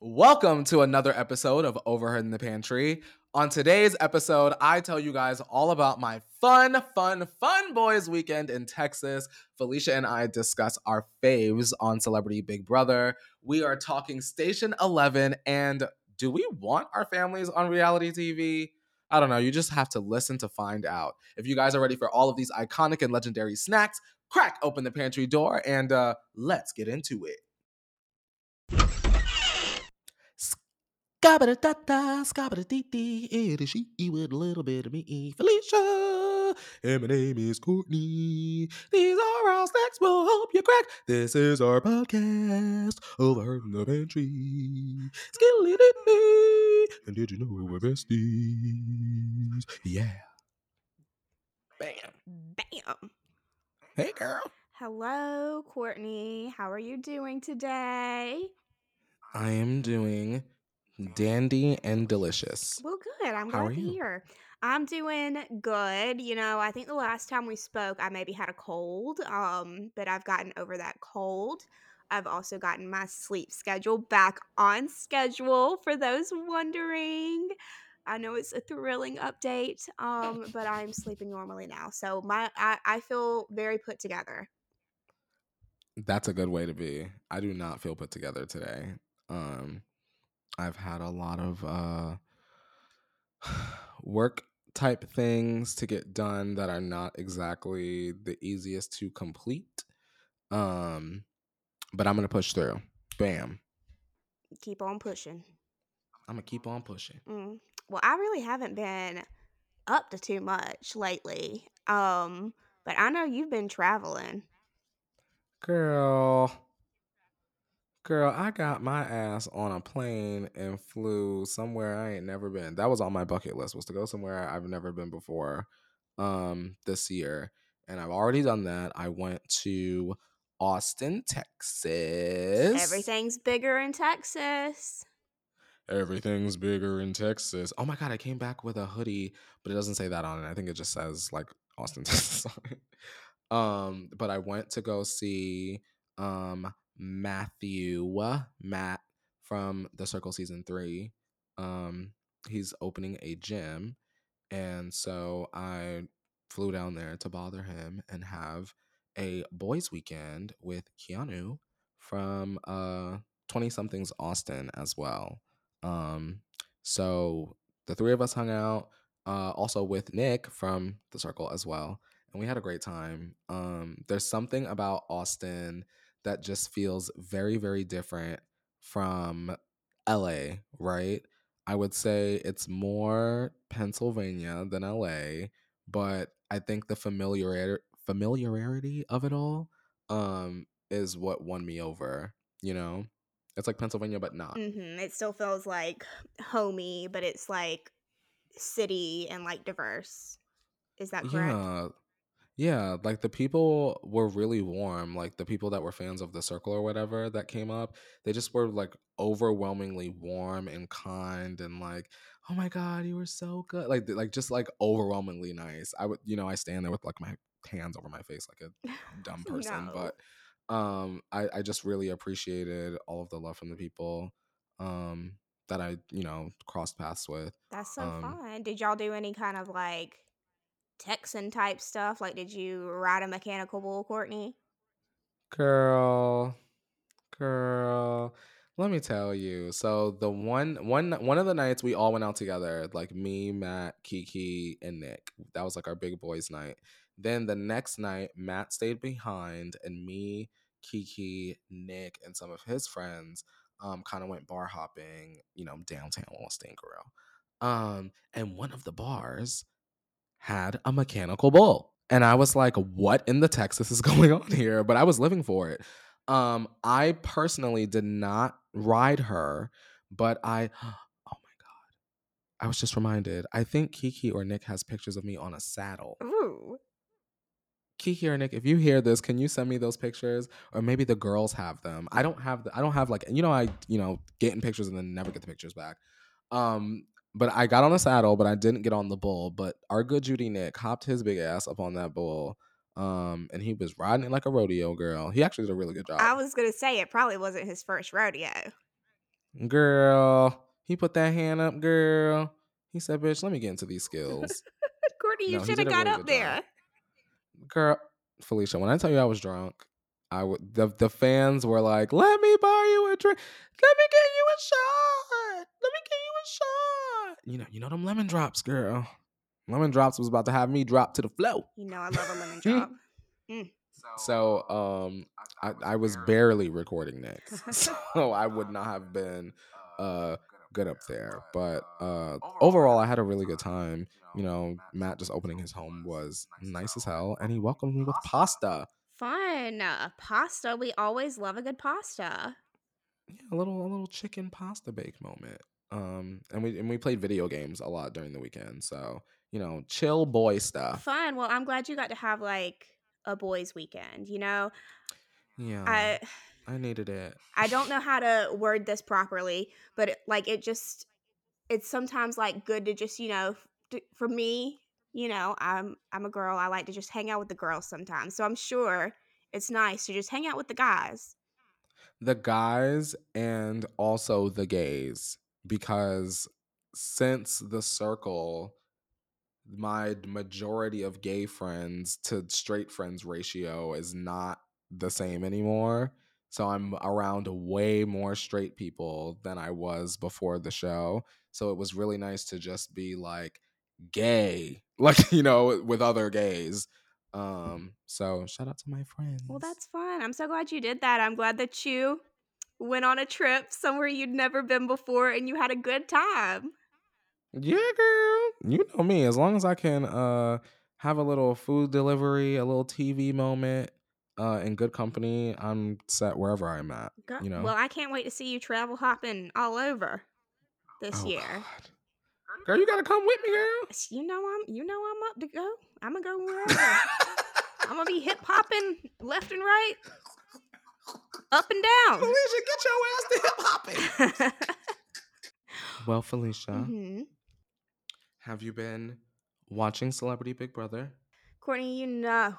Welcome to another episode of Overheard in the Pantry. On today's episode, I tell you guys all about my fun, fun, fun boys weekend in Texas. Felicia and I discuss our faves on Celebrity Big Brother. We are talking Station 11 and do we want our families on reality TV? I don't know. You just have to listen to find out. If you guys are ready for all of these iconic and legendary snacks, crack open the pantry door and uh, let's get into it. Scabba da da, scabba da dee dee, it is she with a little bit of me, Felicia, and my name is Courtney. These are our snacks we'll help you crack. This is our podcast, over in the pantry. Skilly dee dee, and did you know we're besties? Yeah. Bam. Bam. Hey, girl. Hello, Courtney. How are you doing today? I am doing dandy and delicious. Well, good. I'm How glad to hear. I'm doing good. You know, I think the last time we spoke, I maybe had a cold, um, but I've gotten over that cold. I've also gotten my sleep schedule back on schedule for those wondering. I know it's a thrilling update, um, but I'm sleeping normally now. So my I, I feel very put together. That's a good way to be. I do not feel put together today. Um, I've had a lot of uh, work type things to get done that are not exactly the easiest to complete. Um, but I'm gonna push through. Bam. Keep on pushing. I'm gonna keep on pushing. Mm. Well, I really haven't been up to too much lately. Um, but I know you've been traveling. Girl, girl, I got my ass on a plane and flew somewhere I ain't never been. That was on my bucket list was to go somewhere I've never been before um this year. And I've already done that. I went to Austin, Texas. Everything's bigger in Texas. Everything's bigger in Texas. Oh my god, I came back with a hoodie, but it doesn't say that on it. I think it just says like Austin, Texas on it. Um, but I went to go see um Matthew Matt from the Circle season three. Um, he's opening a gym, and so I flew down there to bother him and have a boys' weekend with Keanu from uh 20 somethings Austin as well. Um, so the three of us hung out, uh, also with Nick from the circle as well, and we had a great time. Um, there's something about Austin that just feels very, very different from LA, right? I would say it's more Pennsylvania than LA, but I think the familiarity familiarity of it all um is what won me over, you know? It's like Pennsylvania but not. hmm It still feels like homey, but it's like city and like diverse. Is that correct? Yeah. Yeah, like the people were really warm. Like the people that were fans of the circle or whatever that came up, they just were like overwhelmingly warm and kind and like, "Oh my god, you were so good." Like like just like overwhelmingly nice. I would, you know, I stand there with like my hands over my face like a dumb person, no. but um I I just really appreciated all of the love from the people um that I, you know, crossed paths with. That's so Um fun. Did y'all do any kind of like Texan type stuff? Like, did you ride a mechanical bull, Courtney? girl Girl, let me tell you. So the one one one of the nights we all went out together, like me, Matt, Kiki, and Nick. That was like our big boys night. Then the next night, Matt stayed behind, and me, Kiki, Nick, and some of his friends um kind of went bar hopping, you know, downtown Austin, girl. Um, and one of the bars had a mechanical bull. And I was like, what in the Texas is going on here? But I was living for it. Um, I personally did not ride her, but I oh my god. I was just reminded. I think Kiki or Nick has pictures of me on a saddle. Ooh. Kiki or Nick, if you hear this, can you send me those pictures? Or maybe the girls have them. I don't have the I don't have like you know, I, you know, get in pictures and then never get the pictures back. Um, but I got on a saddle, but I didn't get on the bull. But our good Judy Nick hopped his big ass up on that bull. Um, and he was riding it like a rodeo girl. He actually did a really good job. I was gonna say it probably wasn't his first rodeo. Girl, he put that hand up, girl. He said, "Bitch, let me get into these skills." Courtney, you No, should have got really up good job. there. Girl, Felicia, when I tell you I was drunk, I would the the fans were like, "Let me buy you a drink. Let me get you a shot. Let me get you a shot." You know, you know them lemon drops, girl. Lemon drops was about to have me drop to the flow. You know I love a lemon drop. So, um, I, I was barely recording next, so I would not have been uh good up there. But uh, overall, I had a really good time. You know, Matt just opening his home was nice as hell, and he welcomed me with pasta. Fun. Uh, pasta. We always love a good pasta. Yeah, a little a little chicken pasta bake moment. Um, and we and we played video games a lot during the weekend. So you know, chill boy stuff. Fun. Well, I'm glad you got to have like a boys' weekend. You know, Yeah, I I needed it. I don't know how to word this properly, but it, like it just it's sometimes like good to just you know d- for me, you know, I'm I'm a girl. I like to just hang out with the girls sometimes. So I'm sure it's nice to just hang out with the guys. the guys and also the gays because since the circle my majority of gay friends to straight friends ratio is not the same anymore so i'm around way more straight people than i was before the show so it was really nice to just be like gay like you know with other gays um so shout out to my friends Well, that's fun. I'm so glad you did that. I'm glad that you went on a trip somewhere you'd never been before and you had a good time. Yeah, girl. You know me. As long as I can uh have a little food delivery, a little TV moment, uh, in good company, I'm set wherever I'm at. You know. Well, I can't wait to see you travel hopping all over this Oh, year. God. Girl, you gotta come with me, girl. You know I'm you know I'm up to go. I'm gonna go wherever. I'm gonna be hip hopping left and right, up and down. Felicia, get your ass to hip hopping. well, Felicia, hmm have you been watching Celebrity Big Brother? Courtney, you know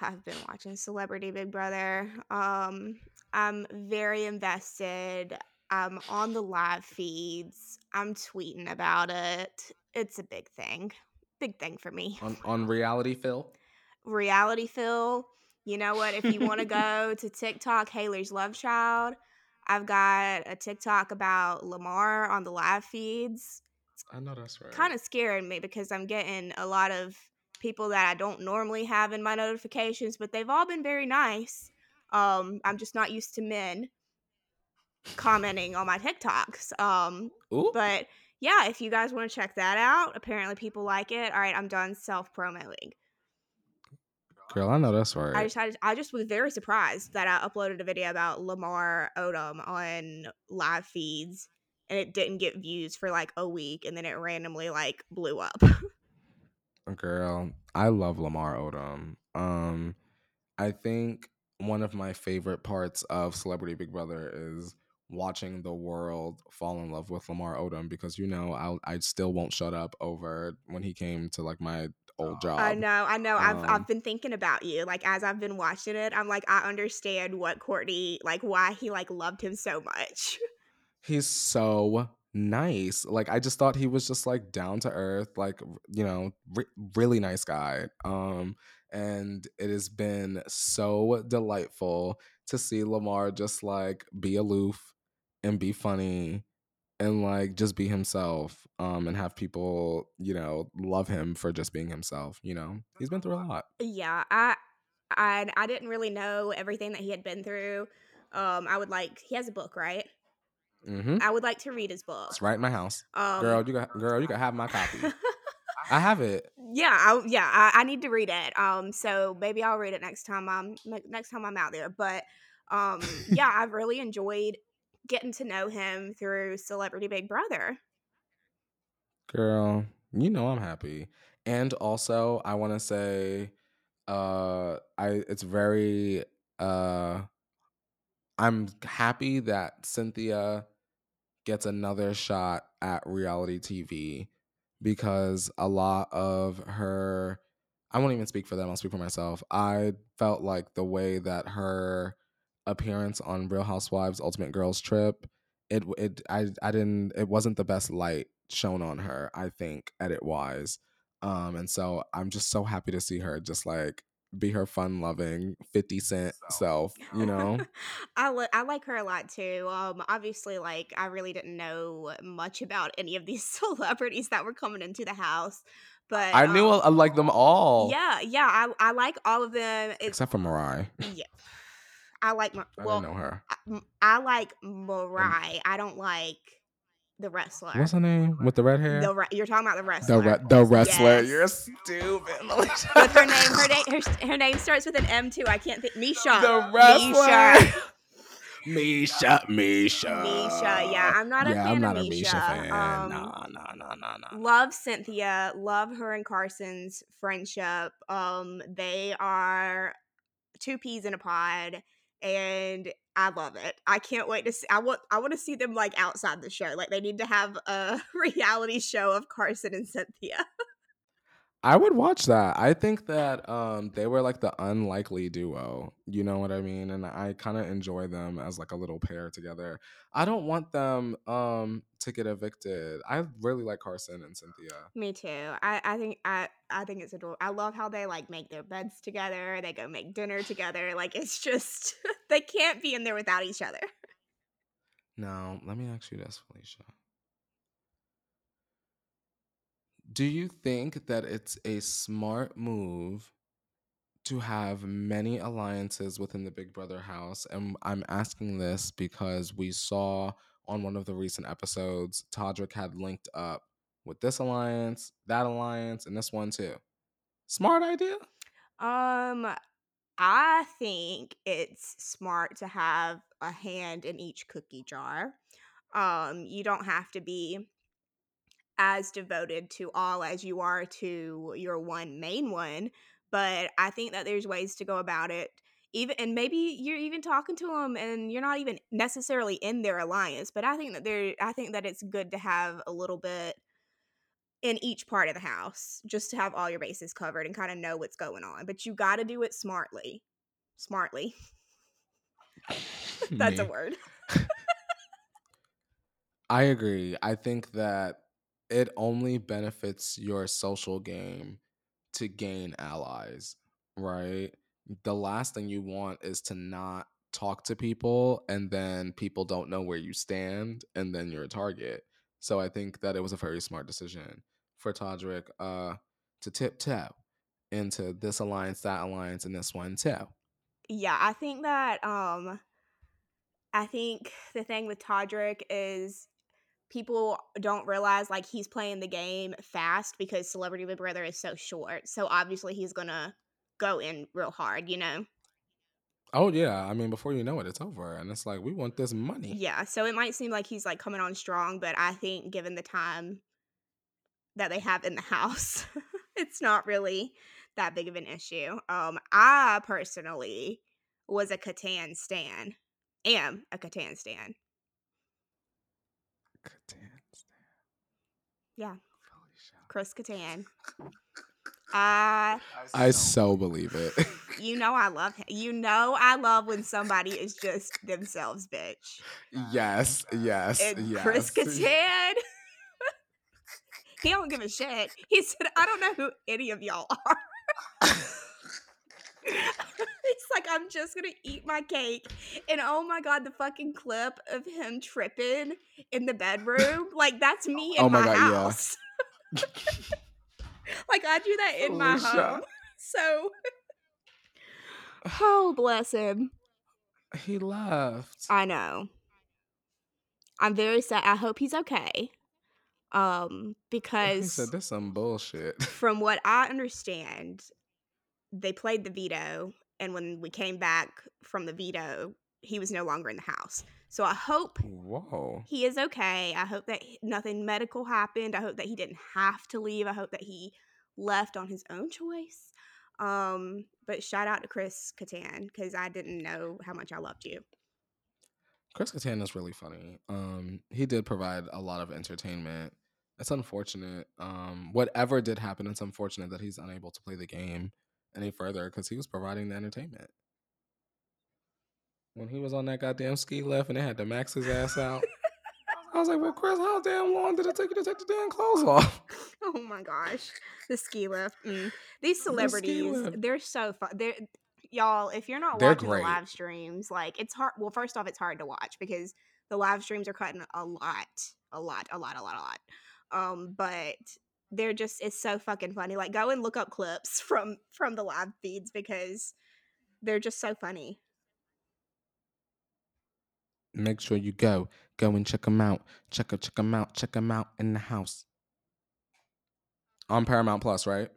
I've been watching Celebrity Big Brother. Um, I'm very invested. I'm on the live feeds. I'm tweeting about it. It's a big thing. Big thing for me. On on reality Phil? Reality Phil. You know what? If you want to go to TikTok, Haley's Love Child, I've got a TikTok about Lamar on the live feeds. I know that's right. kind of scaring me because I'm getting a lot of people that I don't normally have in my notifications, but they've all been very nice. Um, I'm just not used to men commenting on my TikToks. Um, Ooh. but yeah, if you guys want to check that out, apparently people like it. All right, I'm done self promoting. Girl, I know that's right. I just, I just I just was very surprised that I uploaded a video about Lamar Odom on live feeds and it didn't get views for like a week and then it randomly like blew up. Girl, I love Lamar Odom. Um, I think one of my favorite parts of Celebrity Big Brother is watching the world fall in love with Lamar Odom because you know I I still won't shut up over when he came to like my old job. I know, I know. I've Um, I've been thinking about you. Like as I've been watching it, I'm like, I understand what Courtney like why he like loved him so much. He's so nice. Like I just thought he was just like down to earth, like you know, re- really nice guy. Um and it has been so delightful to see Lamar just like be aloof and be funny and like just be himself um and have people, you know, love him for just being himself, you know. He's been through a lot. yeah, I I I didn't really know everything that he had been through. Um, I would like he has a book, right? Mhm. I would like to read his book. It's right in my house. Um, Girl, you got girl, you can have my copy. I have it. yeah, I, yeah, I, I need to read it. Um, so maybe I'll read it next time I'm next time I'm out there. But um, yeah, I've really enjoyed getting to know him through Celebrity Big Brother. Girl, you know I'm happy. And also, I want to say uh I it's very uh I'm happy that Cynthia gets another shot at reality TV because a lot of her I won't even speak for them, I'll speak for myself. I felt like the way that her appearance on Real Housewives Ultimate Girls Trip it it I I didn't it wasn't the best light shown on her. I think edit wise, um, and so I'm just so happy to see her just like be her fun loving 50 cent self you know I li- I like her a lot too. Um, obviously, like I really didn't know much about any of these celebrities that were coming into the house, but i knew um, i like them all yeah, yeah, I I like all of them. Except for mariah yeah, I like. I well, didn't know her I, I like Mariah. I don't like the wrestler. what's her name with the red hair The re- you're talking about the the, wrestler. re- the wrestler Yes. you're stupid with her name, her name, her, her name starts with an M too. I can't think. Miesha. the wrestler Miesha. miesha miesha Miesha. Yeah, I'm not a yeah fan i'm not of a miesha Miesha. fan Um, nah nah nah nah nah Love Cynthia. Love her and Carson's friendship. Um, they are two peas in a pod, and I love it. I can't wait to see. I want. I want to see them like outside the show. Like they need to have a reality show of Carson and Cynthia. I would watch that. I think that um they were like the unlikely duo. You know what I mean? And I kind of enjoy them as like a little pair together. I don't want them um to get evicted. I really like Carson and Cynthia. Me too. I, I think I I think it's adorable. I love how they like make their beds together. They go make dinner together. Like it's just they can't be in there without each other. Now, let me ask you this, Felicia. Do you think that it's a smart move to have many alliances within the Big Brother house? And I'm asking this because we saw on one of the recent episodes, Todrick had linked up with this alliance, that alliance, and this one too. Smart idea? Um I think it's smart to have a hand in each cookie jar. Um you don't have to be as devoted to all as you are to your one main one, but I think that there's ways to go about it. Even and maybe you're even talking to them and you're not even necessarily in their alliance, but I think that there I think that it's good to have a little bit in each part of the house just to have all your bases covered and kind of know what's going on. But you got to do it smartly. Smartly. That's a word. I agree. I think that it only benefits your social game to gain allies, right? The last thing you want is to not talk to people and then people don't know where you stand and then you're a target. So I think that it was a very smart decision for Todrick uh to tiptoe into this alliance, that alliance, and this one too. Yeah, I think that um I think the thing with Todrick is people don't realize like he's playing the game fast because Celebrity Big Brother is so short. So obviously he's gonna go in real hard, you know? Oh yeah, I mean before you know it, it's over, and it's like we want this money. Yeah. So it might seem like he's like coming on strong, but I think given the time that they have in the house, it's not really that big of an issue. Um, I personally was a Kattan stan. Am a Kattan stan. Yeah. Chris Kattan. I I so believe it. you know I love him. You know I love when somebody is just themselves, bitch. yes, yes, And yes. Chris Kattan. he don't give a shit. He said, I don't know who any of y'all are. He's like, I'm just gonna eat my cake. And oh my god, the fucking clip of him tripping in the bedroom. Like that's me in Oh my my, God, yeah. house. like I do that in my Felicia. home. So Oh bless him. He left. I know. I'm very sad. I hope he's okay. Um, because he said this some bullshit. from what I understand, they played the veto, and when we came back from the veto, he was no longer in the house. So I hope Whoa. he is okay. I hope that nothing medical happened. I hope that he didn't have to leave. I hope that he left on his own choice. Um, but shout out to Chris Kattan because I didn't know how much I loved you. Chris Kattan is really funny. Um, he did provide a lot of entertainment. It's unfortunate. Um, whatever did happen, it's unfortunate that he's unable to play the game any further because he was providing the entertainment. When he was on that goddamn ski lift and they had to max his ass out, I was like, well, Chris, how damn long did it take you to take the damn clothes off? Oh my gosh, the ski lift. Mm. These celebrities—they're so fun. They're y'all. If you're not They're watching great. the live streams, like it's hard. Well, first off, it's hard to watch because the live streams are cutting a lot, a lot, a lot, a lot, a lot. Um, but they're just it's so fucking funny. Like go and look up clips from from the live feeds because they're just so funny. Make sure you go. Go and check them out. Check out, check them out. Check them out in the house. On Paramount Plus, right?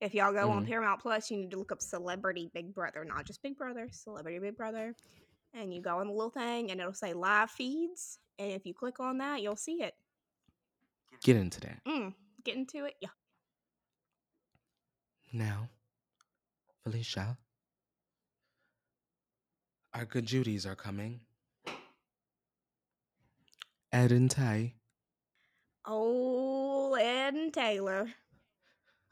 If y'all go on Mhm. Paramount Plus, you need to look up Celebrity Big Brother, not just Big Brother, Celebrity Big Brother. And you go on the little thing and it'll say live feeds. And if you click on that, you'll see it. Get into that. Mm, get into it. Yeah. Now, Felicia, our good Judies are coming. Ed and Tay, Oh, Ed and Taylor.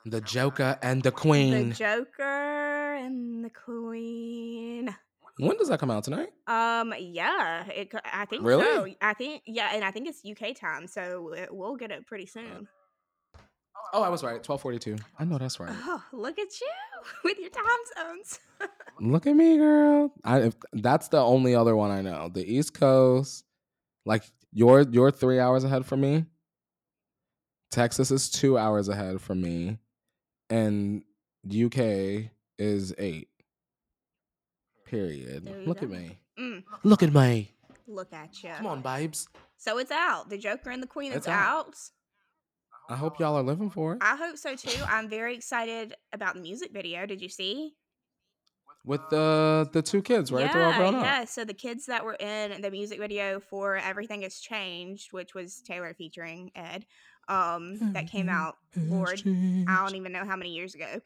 the Joker and the Queen. The Joker and the Queen. when does that come out tonight? Um, yeah, it. I think Really? so. I think yeah, and I think it's UK time, so it, we'll get it pretty soon. Oh, I was right. Twelve forty-two. I know that's right. Oh, look at you with your time zones. Look at me, girl. I if, that's the only other one I know. The East Coast, like you're you're three hours ahead from me. Texas is two hours ahead from me, and UK is eight. Period. There you Look at me. Mm, Look at me. look at you. Come on, babes. So it's out. The Joker and the Queen is It's out. out. I hope y'all are living for it. I hope so too. I'm very excited about the music video. Did you see? With the the two kids, right? They're all Yeah, up. yeah. So the kids that were in the music video for Everything Has Changed, which was Taylor featuring Ed, um, that came out, Lord, I don't even know how many years ago.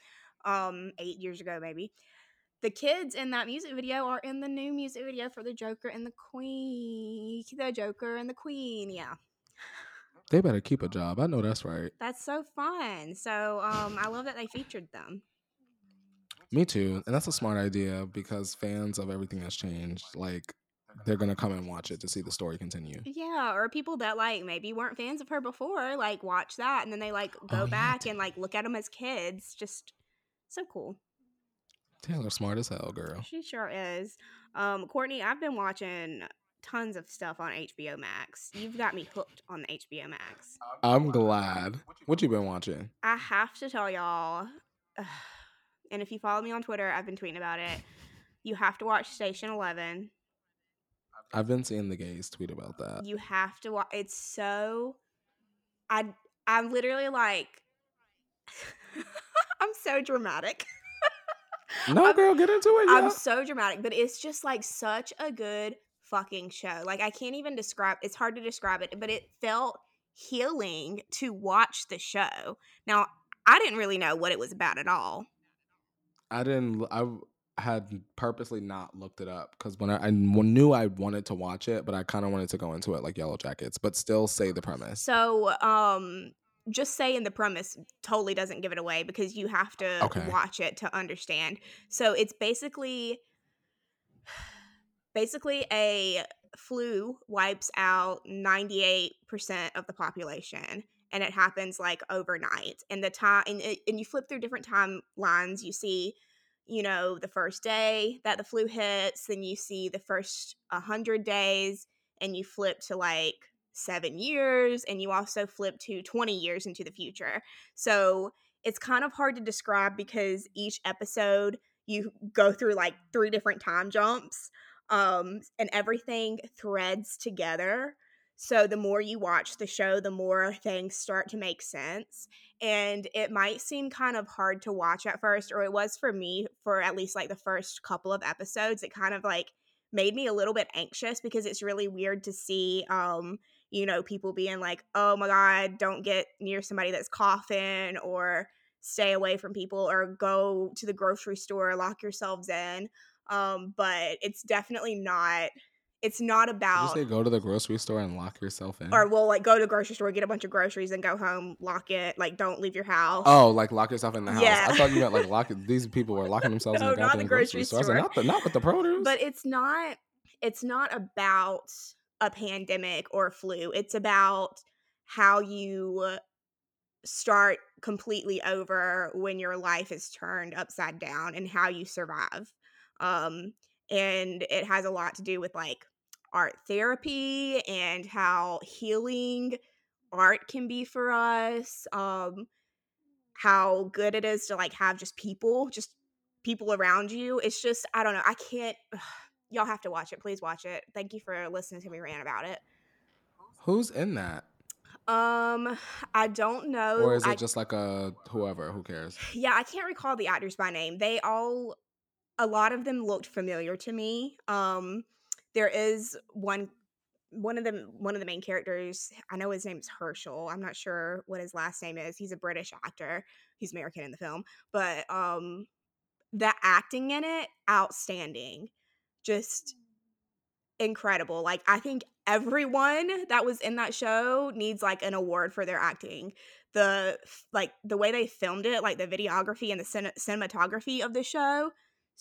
Um, eight years ago, maybe. The kids in that music video are in the new music video for the Joker and the Queen. The Joker and the Queen, yeah. They better keep a job. I know that's right. That's so fun. So um I love that they featured them. Me too. And that's a smart idea because fans of everything has changed. Like they're gonna come and watch it to see the story continue. Yeah, or people that like maybe weren't fans of her before, like watch that and then they like go Oh, back and like look at them as kids. Just so cool. Taylor smart as hell, girl. She sure is. Um, Courtney, I've been watching tons of stuff on HBO Max. You've got me hooked on the HBO Max. I'm glad. What you been watching? I have to tell y'all, and if you follow me on Twitter, I've been tweeting about it. You have to watch Station Eleven. I've been seeing the gays tweet about that. You have to watch. It's so. I I'm literally like. I'm so dramatic. No, I'm- girl, get into it. I'm Yeah. so dramatic, but it's just like such a good fucking show. Like I can't even describe it's hard to describe it, but it felt healing to watch the show. Now, I didn't really know what it was about at all. I didn't. I had purposely not looked it up because when I, I knew I wanted to watch it, but I kind of wanted to go into it like Yellowjackets, but still say the premise. So, um just saying the premise totally doesn't give it away because you have to Okay. watch it to understand. So, it's basically basically a flu wipes out 98% of the population and it happens like overnight and the time and, and you flip through different timelines you see you know the first day that the flu hits then you see the first 100 days and you flip to like seven years and you also flip to 20 years into the future. So it's kind of hard to describe because each episode you go through like three different time jumps um, and everything threads together. So the more you watch the show, the more things start to make sense. And it might seem kind of hard to watch at first, or it was for me for at least like the first couple of episodes. It kind of like made me a little bit anxious because it's really weird to see um you know people being like oh my god don't get near somebody that's coughing or stay away from people or go to the grocery store lock yourselves in um but it's definitely not it's not Did you about say go to the grocery store and lock yourself in? or well like go to the grocery store get a bunch of groceries and go home lock it like don't leave your house Oh, like lock yourself in the house. Yeah. I thought you meant like lock it. These people were locking themselves No, in the not the grocery grocery store. Was like, store. not the not with the produce. but it's not it's not about a pandemic or flu. It's about how you start completely over when your life is turned upside down and how you survive. Um, and it has a lot to do with like art therapy and how healing art can be for us. Um, how good it is to like have just people, just people around you. It's just I don't know. I can't. Ugh, y'all have to watch it. Please watch it. Thank you for listening to me rant about it. Who's in that? Um, I don't know. Or is it I, just like a whoever? Who cares? yeah, I can't recall the actors by name. They all, a lot of them looked familiar to me. Um, there is one one of the one of the main characters i know his name's himesh i'm not sure what his last name is he's a british actor he's american in the film but um the acting in it outstanding just incredible like i think everyone that was in that show needs like an award for their acting the like the way they filmed it like the videography and the cin- cinematography of the show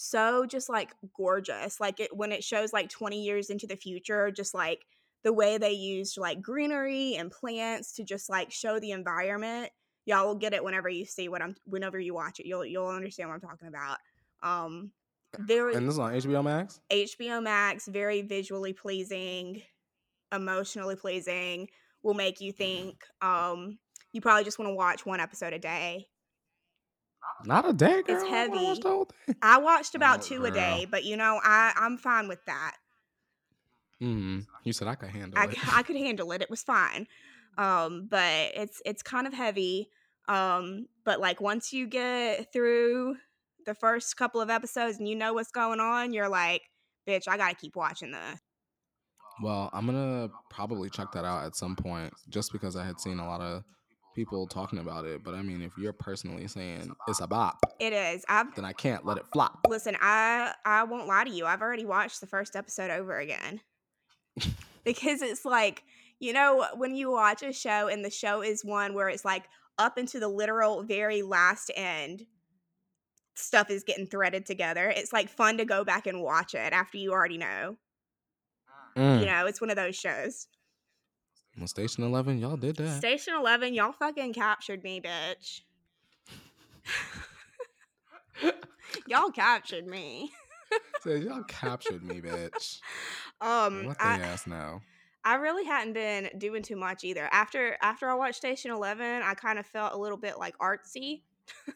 so just like gorgeous like it when it shows like 20 years into the future just like the way they used like greenery and plants to just like show the environment y'all will get it whenever you see what i'm whenever you watch it you'll you'll understand what i'm talking about. Um very And this is on HBO Max. hbo max very visually pleasing emotionally pleasing will make you think um you probably just want to watch one episode a day Not a day, girl. I wanna heavy. watch the whole thing. i watched about Oh, two a day but you know i i'm fine with that Mm, you said I could handle I, it. I could handle it. It was fine. Um, but it's it's kind of heavy. Um, but like once you get through the first couple of episodes and you know what's going on, you're like, bitch, I gotta keep watching this. Well, I'm gonna probably check that out at some point, just because I had seen a lot of people talking about it. But I mean, if you're personally saying it's a bop, It is. I've then I can't let it flop. listen, I I won't lie to you. I've already watched the first episode over again. because it's like, you know, when you watch a show and the show is one where it's like up into the literal very last end stuff is getting threaded together. It's like fun to go back and watch it after you already know. Mm. You know, it's one of those shows. Well, Station Eleven, y'all did that. Station 11, y'all fucking captured me, bitch. y'all captured me. Said, y'all captured me, bitch. Um Let the I, ass know. I really hadn't been doing too much either. After after I watched Station Eleven, I kind of felt a little bit like artsy.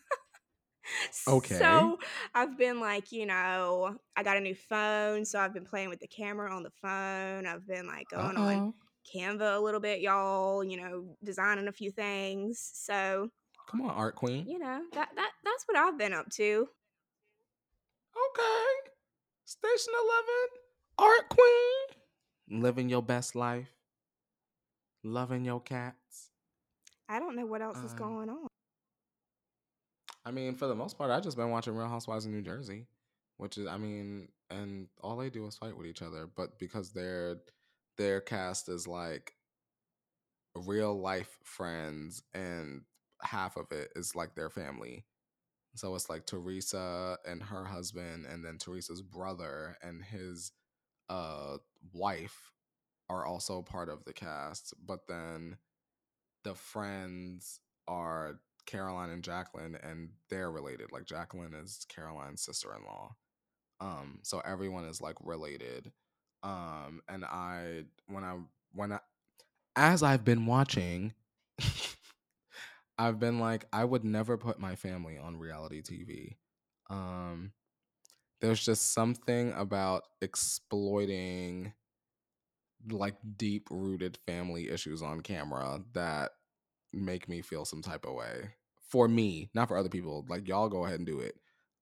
Okay. So I've been like, you know, I got a new phone, so I've been playing with the camera on the phone. I've been like going on Uh-oh. Canva a little bit, y'all. You know, designing a few things. So Come on, Art Queen. you know that that that's what I've been up to. Okay. Station Eleven, Art Queen. Living your best life. Loving your cats. I don't know what else is Um, going on. I mean, for the most part, I've just been watching Real Housewives of New Jersey, which is, I mean, and all they do is fight with each other. But because their their cast is like real life friends, and half of it is like their family. So it's like Teresa and her husband, and then Teresa's brother and his uh wife are also part of the cast. But then the friends are Caroline and Jacqueline, and they're related. Like Jacqueline is Caroline's sister-in-law. Um, so everyone is like related. Um, and I when I when I as I've been watching, I've been like, I would never put my family on reality TV. Um, there's just something about exploiting like deep rooted family issues on camera that make me feel some type of way. For me, not for other people. Like y'all go ahead and do it.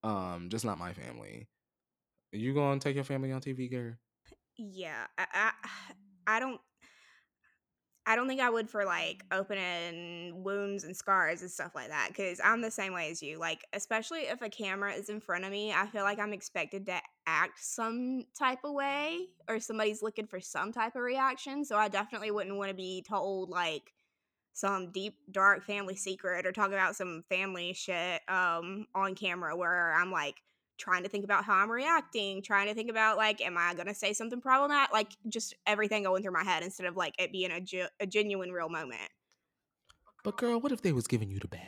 Um, just not my family. You gonna take your family on TV, Gary? Yeah, I, I I don't I don't think I would for like opening wounds and scars and stuff like that because I'm the same way as you. Like, especially if a camera is in front of me, I feel like I'm expected to act some type of way or somebody's looking for some type of reaction. So I definitely wouldn't want to be told like some deep dark family secret or talk about some family shit um on camera where I'm like trying to think about how I'm reacting, trying to think about like, am I gonna say something problematic? Like, just everything going through my head instead of like it being a, ge- a genuine, real moment. But girl, what if they was giving you the bag?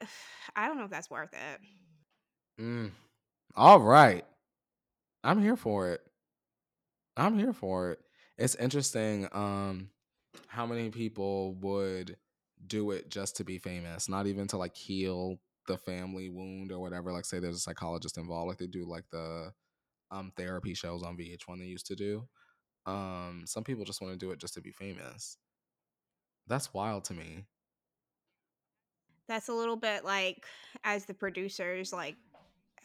I don't know if that's worth it. Mm. All right. I'm here for it. I'm here for it. It's interesting um how many people would do it just to be famous, not even to like heal the family wound or whatever. Like say there's a psychologist involved, like they do like the um therapy shows on VH1 they used to do. Um some people just want to do it just to be famous. That's wild to me. That's a little bit like as the producers like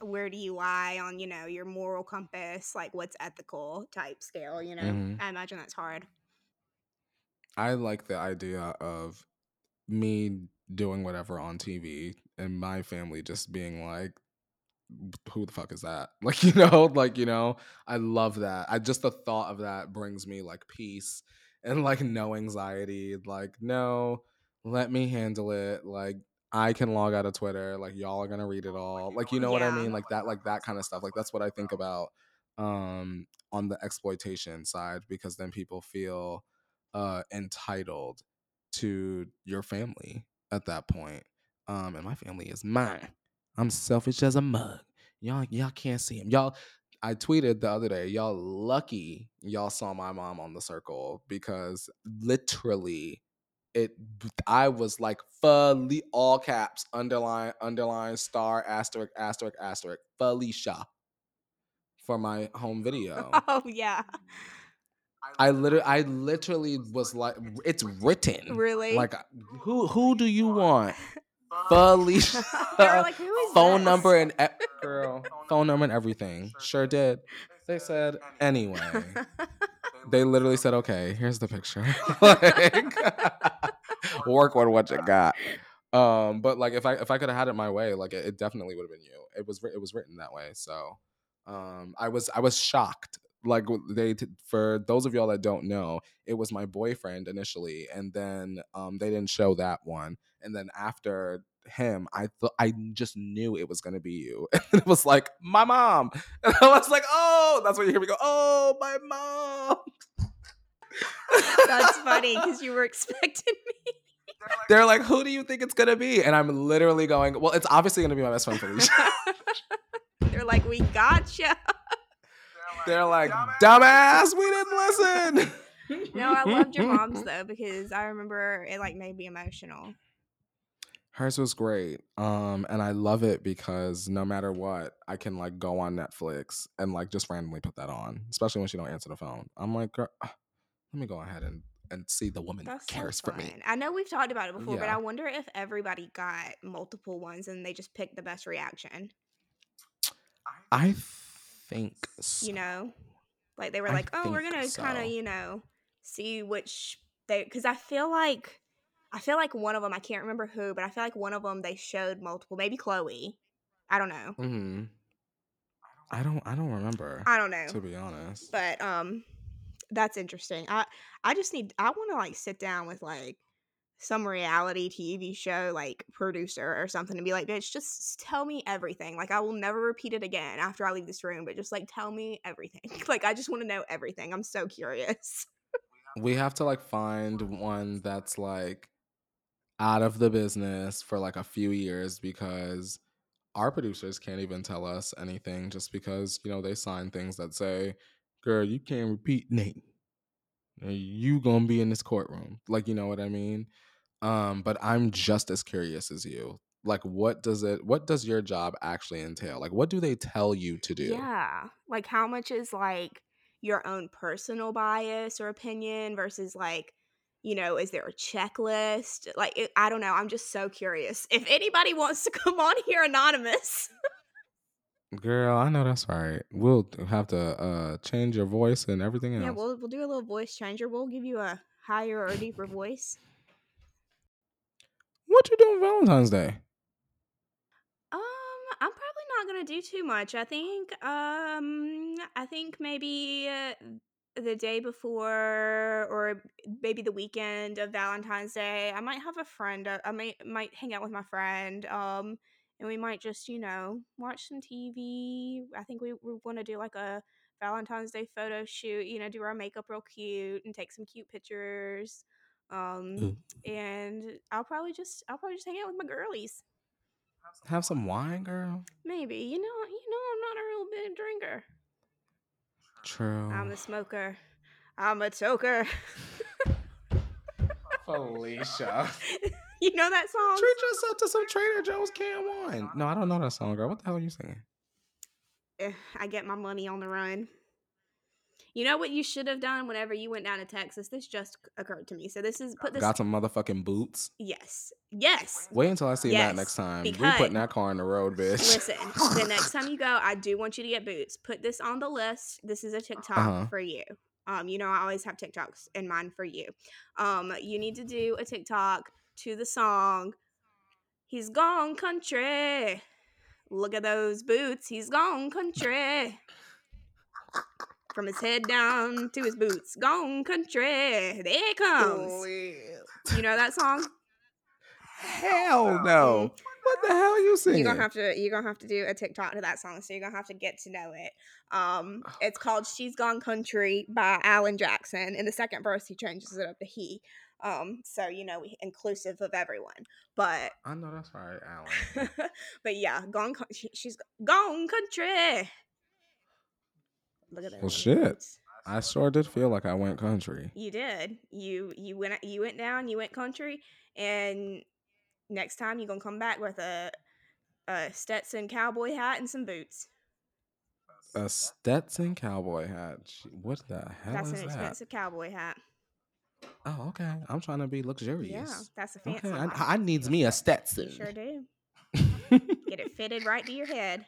where do you lie on, you know, your moral compass, like what's ethical type scale, you know? Mhm. I imagine that's hard. I like the idea of me doing whatever on TV and my family just being like, who the fuck is that? Like, you know, like, you know, I love that. I just the thought of that brings me like peace and like no anxiety. Like, no, let me handle it. Like, I can log out of Twitter. Like, y'all are gonna read it all. Like, you know what I mean? Like that, like that kind of stuff. Like that's what I think about um on the exploitation side because then people feel uh entitled to your family at that point. Um, and my family is mine. I'm selfish as a mug. Y'all, y'all can't see him. Y'all, I tweeted the other day. Y'all lucky y'all saw my mom on the circle because literally, it. I was like fully all caps, underline, underline, star, asterisk, asterisk, asterisk, Felicia for my home video. Oh yeah. I literally, I literally was like, it's written. Really? Like, who, who do you want? Felicia. Like, phone this? number and e- girl, phone number and everything. Sure did. They said anyway. They literally said, "Okay, here's the picture. like, work with what you got." Um, but like, if I if I could have had it my way, like it, it definitely would have been you. It was it was written that way. So, um, I was I was shocked. Like they for those of y'all that don't know, it was my boyfriend initially, and then um they didn't show that one, and then after him, I thought I just knew it was gonna be you. And it was like my mom, and I was like, oh, that's what you hear me go. Oh, my mom. That's funny because you were expecting me. They're like, who do you think it's gonna be? And I'm literally going, well, it's obviously gonna be my best friend Felicia. They're like, we gotcha. They're like, dumbass, we didn't listen. No, I loved your mom's though because I remember it like made me emotional. Hers was great. Um, and I love it because no matter what, I can like go on Netflix and like just randomly put that on, especially when she don't answer the phone. I'm like, girl, let me go ahead and and see the woman That's so cares for me. I know we've talked about it before, but I wonder if everybody got multiple ones and they just picked the best reaction. I think so. You know, like they were I like, "Oh, we're gonna kind of, you know, see which they." Because I feel like, I feel like one of them, I can't remember who, but I feel like one of them they showed multiple. Maybe Chloe. I don't know. hmm I don't. I don't remember. I don't know. to be honest. but um that's interesting i i just need i want to like sit down with like some reality tv show like producer or something to be like bitch just tell me everything like i will never repeat it again after i leave this room but just like tell me everything. Like i just want to know everything i'm so curious. We have to like find one that's like out of the business for like a few years because our producers can't even tell us anything just because you know they sign things that say girl you can't repeat Nate. you gonna be in this courtroom. Like you know what i mean um but i'm just as curious as you. Like what does it what does your job actually entail? Like what do they tell you to do? Yeah like how much is like your own personal bias or opinion versus like you know is there a checklist? Like it, i don't know i'm just so curious. If anybody wants to come on here anonymous. Girl i know that's right. We'll have to uh change your voice and everything else. Yeah, we'll we'll do a little voice changer. We'll give you a higher or deeper voice. What you doing valentine's day Um, I'm probably not gonna do too much. I think um I think maybe uh, the day before or maybe the weekend of Valentine's Day, I might have a friend. uh, I might might hang out with my friend. Um, and we might just, you know, watch some TV. I think we, we want to do like a Valentine's Day photo shoot, you know, do our makeup real cute and take some cute pictures. Um, Ooh. and I'll probably just I'll probably just hang out with my girlies. Have some wine, girl. Maybe you know you know I'm not a real big drinker. True. I'm a smoker. I'm a toker. Felicia. you know that song? Treat yourself to some Trader Joe's can wine. No, I don't know that song, girl. What the hell are you singing? Eh, I get my money on the run. You know what you should have done whenever you went down to Texas? This just occurred to me. So this is put this. Got some motherfucking boots. Yes, yes. Wait until I see Yes, Matt next time. We because- putting that car on the road, bitch. Listen, the next time you go, I do want you to get boots. Put this on the list. This is a TikTok Uh-huh. for you. Um, you know, I always have TikToks in mind for you. Um, you need to do a TikTok to the song He's Gone Country. Look at those boots. He's gone country. From his head down to his boots. Gone country. There he comes. You know that song? Hell no. What the hell are you singing? You're gonna have to you're gonna have to do a TikTok to that song, so you're gonna have to get to know it. Um, Oh, it's called "She's Gone Country" by Alan Jackson. In the second verse, he changes it up to he. Um, so you know, inclusive of everyone. But I know that's right, Alan. but yeah, gone. co- She, she's gone country. Look at that. Well, shit. I sure did feel like I went country. You did. You you went you went down. You went country, and next time you're gonna come back with a a Stetson cowboy hat and some boots. A Stetson cowboy hat. Gee, What the hell That's is an expensive cowboy hat. Oh, okay. I'm trying to be luxurious. Yeah, that's a fancy Okay. I, I needs me a You Stetson. sure do. Get it fitted right to your head.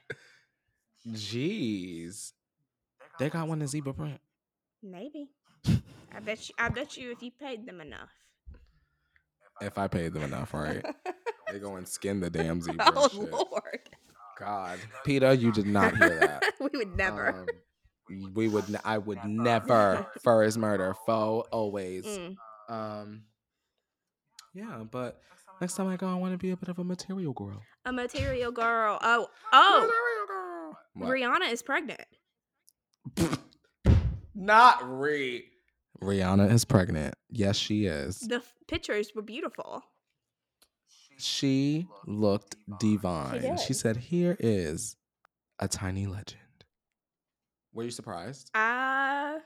Jeez, they got one in zebra print. Maybe. I bet you. I bet you if you paid them enough. If I paid them enough, right? they go and skin the damn zebra. oh shit. Lord, God, Peter, you did not hear that. we would never. Um, we would. n- I would never. First murder, foe always. Mm. Um. Yeah, but next time I go, I want to be a bit of a material girl. A material girl. Oh, oh. Material girl. What? Rihanna is pregnant. Not Re. Rihanna is pregnant. Yes, she is. The f- pictures were beautiful. She looked divine. did. She said, Here is a tiny legend. Were you surprised? I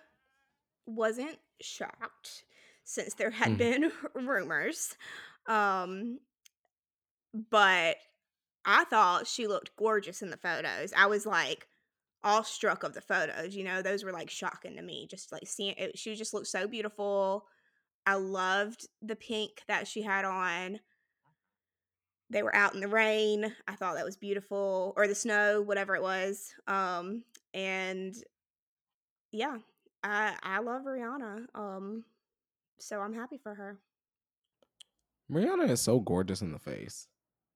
wasn't shocked since there had Mm. been rumors. Um but I thought she looked gorgeous in the photos. I was like awestruck of the photos, you know, those were like shocking to me. Just like seeing it she just looked so beautiful. I loved the pink that she had on. They were out in the rain. I thought that was beautiful or the snow, whatever it was. Um and yeah, I I love Rihanna. Um, so I'm happy for her. Rihanna is so gorgeous in the face.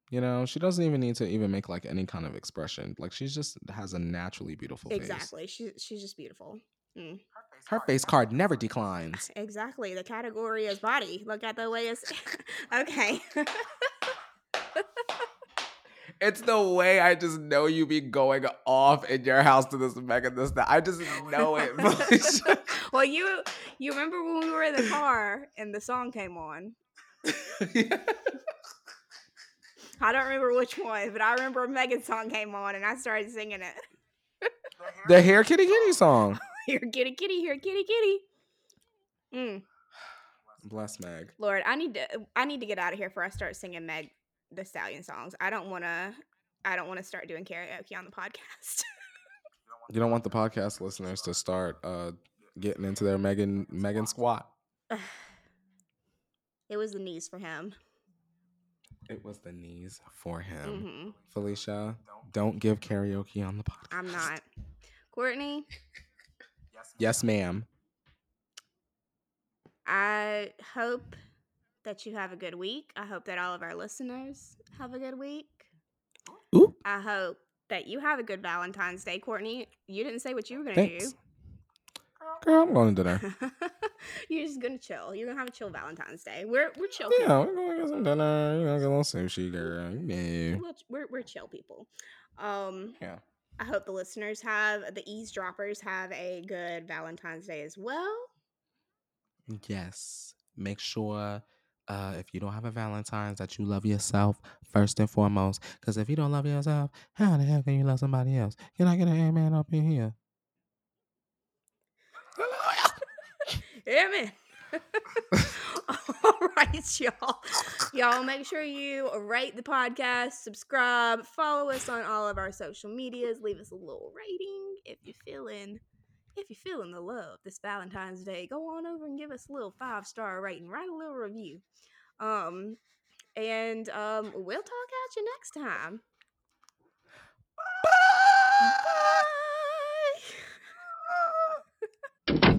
You know, she doesn't even need to even make like any kind of expression. Like she's just has a naturally beautiful face. Exactly. She's she's just beautiful. Mm. Her face card never declines. Exactly. The category is body. Look at the way it's okay. It's the way I just know you be going off in your house to this Megan this that. I just know it. Well, you you remember when we were in the car and the song came on? I don't remember which one, but I remember Megan's song came on and I started singing it. the hair kitty kitty song. Here, kitty, kitty, here, kitty, kitty. Mm. Bless Meg. Lord, I need to I need to get out of here before I start singing Meg the Stallion songs. I don't want to I don't want to start doing karaoke on the podcast. You don't want the podcast listeners to start uh getting into their Megan Megan squat. it was the knees for him. It was the knees for him. hmm Felicia, don't give karaoke on the podcast. I'm not. Courtney, Yes, ma'am. I hope that you have a good week. I hope that all of our listeners have a good week. Ooh. I hope that you have a good Valentine's Day. Courtney, you didn't say what you were going to do. Girl, I'm going to dinner. You're just gonna chill. You're gonna have a chill Valentine's Day. We're we're chill. Yeah, people. we're going to get some dinner. You know, get a little sushi, girl. Yeah. We're, we're we're chill people. Um, Yeah. I hope the listeners have the eavesdroppers have a good Valentine's Day as well. Yes. Make sure uh, if you don't have a Valentine's that you love yourself first and foremost. Because if you don't love yourself, how the hell can you love somebody else? Can I get an amen up in here? Amen. All right, y'all. Y'all make sure you rate the podcast, subscribe, follow us on all of our social medias, leave us a little rating if you're feeling if you're feeling the love this Valentine's Day. Go on over and give us a little five star rating, write a little review. Um and um we'll talk at you next time. Bye.